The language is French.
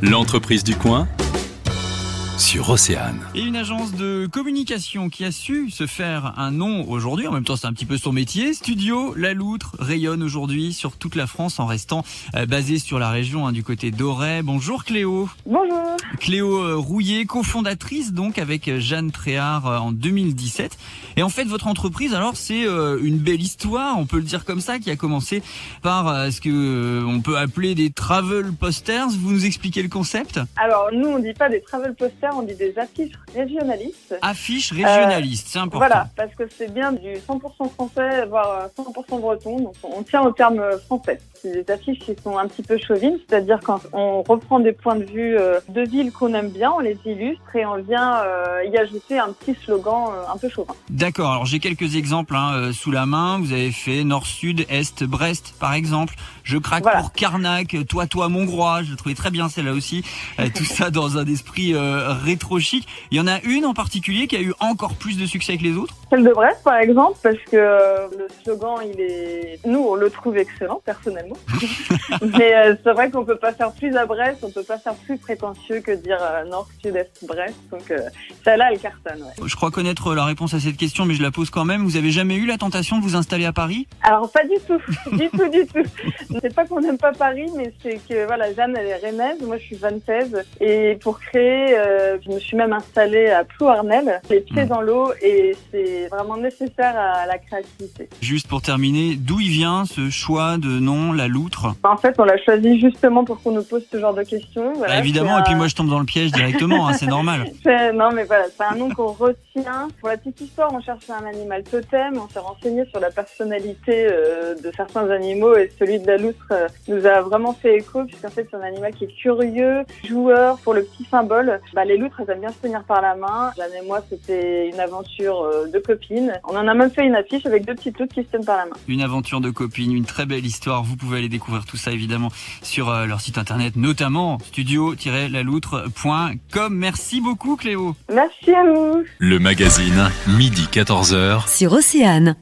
L'entreprise du coin sur Océane. Et une agence de communication qui a su se faire un nom aujourd'hui, en même temps c'est un petit peu son métier. Studio La Loutre rayonne aujourd'hui sur toute la France en restant euh, basé sur la région hein, du côté d'Auray. Bonjour Cléo. Bonjour. Cléo euh, Rouillet, cofondatrice donc avec Jeanne Tréhard euh, en 2017. Et en fait votre entreprise alors c'est euh, une belle histoire, on peut le dire comme ça, qui a commencé par euh, ce que euh, on peut appeler des travel posters. Vous nous expliquez le concept? Alors nous on dit pas des travel posters, on dit des affiches régionalistes. Affiche régionaliste, c'est important. Voilà, parce que c'est bien du 100% français, voire euh, 100% breton, donc on tient au terme euh, français. C'est des affiches qui sont un petit peu chauvines, c'est-à-dire quand on reprend des points de vue euh, de villes qu'on aime bien, on les illustre et on vient euh, y ajouter un petit slogan euh, un peu chauvin. D'accord, alors j'ai quelques exemples hein, euh, sous la main. Vous avez fait Nord, Sud, Est, Brest par exemple. Je craque Voilà. pour Carnac, Toi, toi, mon roi. Je le trouvais très bien celle-là aussi. Euh, tout ça dans un esprit euh, rétro chic. Il y en a une en particulier qui a eu encore plus de succès que les autres. Celle de Brest, par exemple, parce que euh, le slogan, il est, nous, on le trouve excellent, personnellement. Mais euh, c'est vrai qu'on peut pas faire plus à Brest, on peut pas faire plus prétentieux que dire euh, Nord, Sud, Est, Brest. Donc, euh, celle-là, elle cartonne, ouais. Je crois connaître la réponse à cette question, mais je la pose quand même. Vous avez jamais eu la tentation de vous installer à Paris? Alors, pas du tout, du tout, du tout. C'est pas qu'on n'aime pas Paris, mais c'est que, voilà, Jeanne, elle est rennaise, moi, je suis vantaise. Et pour créer, euh, je me suis même installée à Plouarnel, les pieds Mm. dans l'eau, et c'est vraiment nécessaire à la créativité. Juste pour terminer, d'où il vient ce choix de nom, la loutre? En fait, on l'a choisi justement pour qu'on nous pose ce genre de questions. Voilà, Bah, Évidemment, et puis moi je tombe dans le piège directement, hein, c'est normal. Non, mais voilà, c'est un nom qu'on retient. Pour la petite histoire, on cherchait un animal totem. On s'est renseigné sur la personnalité euh, de certains animaux et celui de la loutre euh, nous a vraiment fait écho puisqu'en fait, c'est un animal qui est curieux, joueur. Pour le petit symbole, bah, les loutres, elles aiment bien se tenir par la main. Jeanne et moi, c'était une aventure euh, de copines. On en a même fait une affiche avec deux petites loutres qui se tiennent par la main. Une aventure de copines, une très belle histoire. Vous pouvez aller découvrir tout ça évidemment sur euh, leur site internet, notamment studio-laloutre.com. Merci beaucoup Cléo. Merci à vous. Le magazine, midi 14h. sur Océane.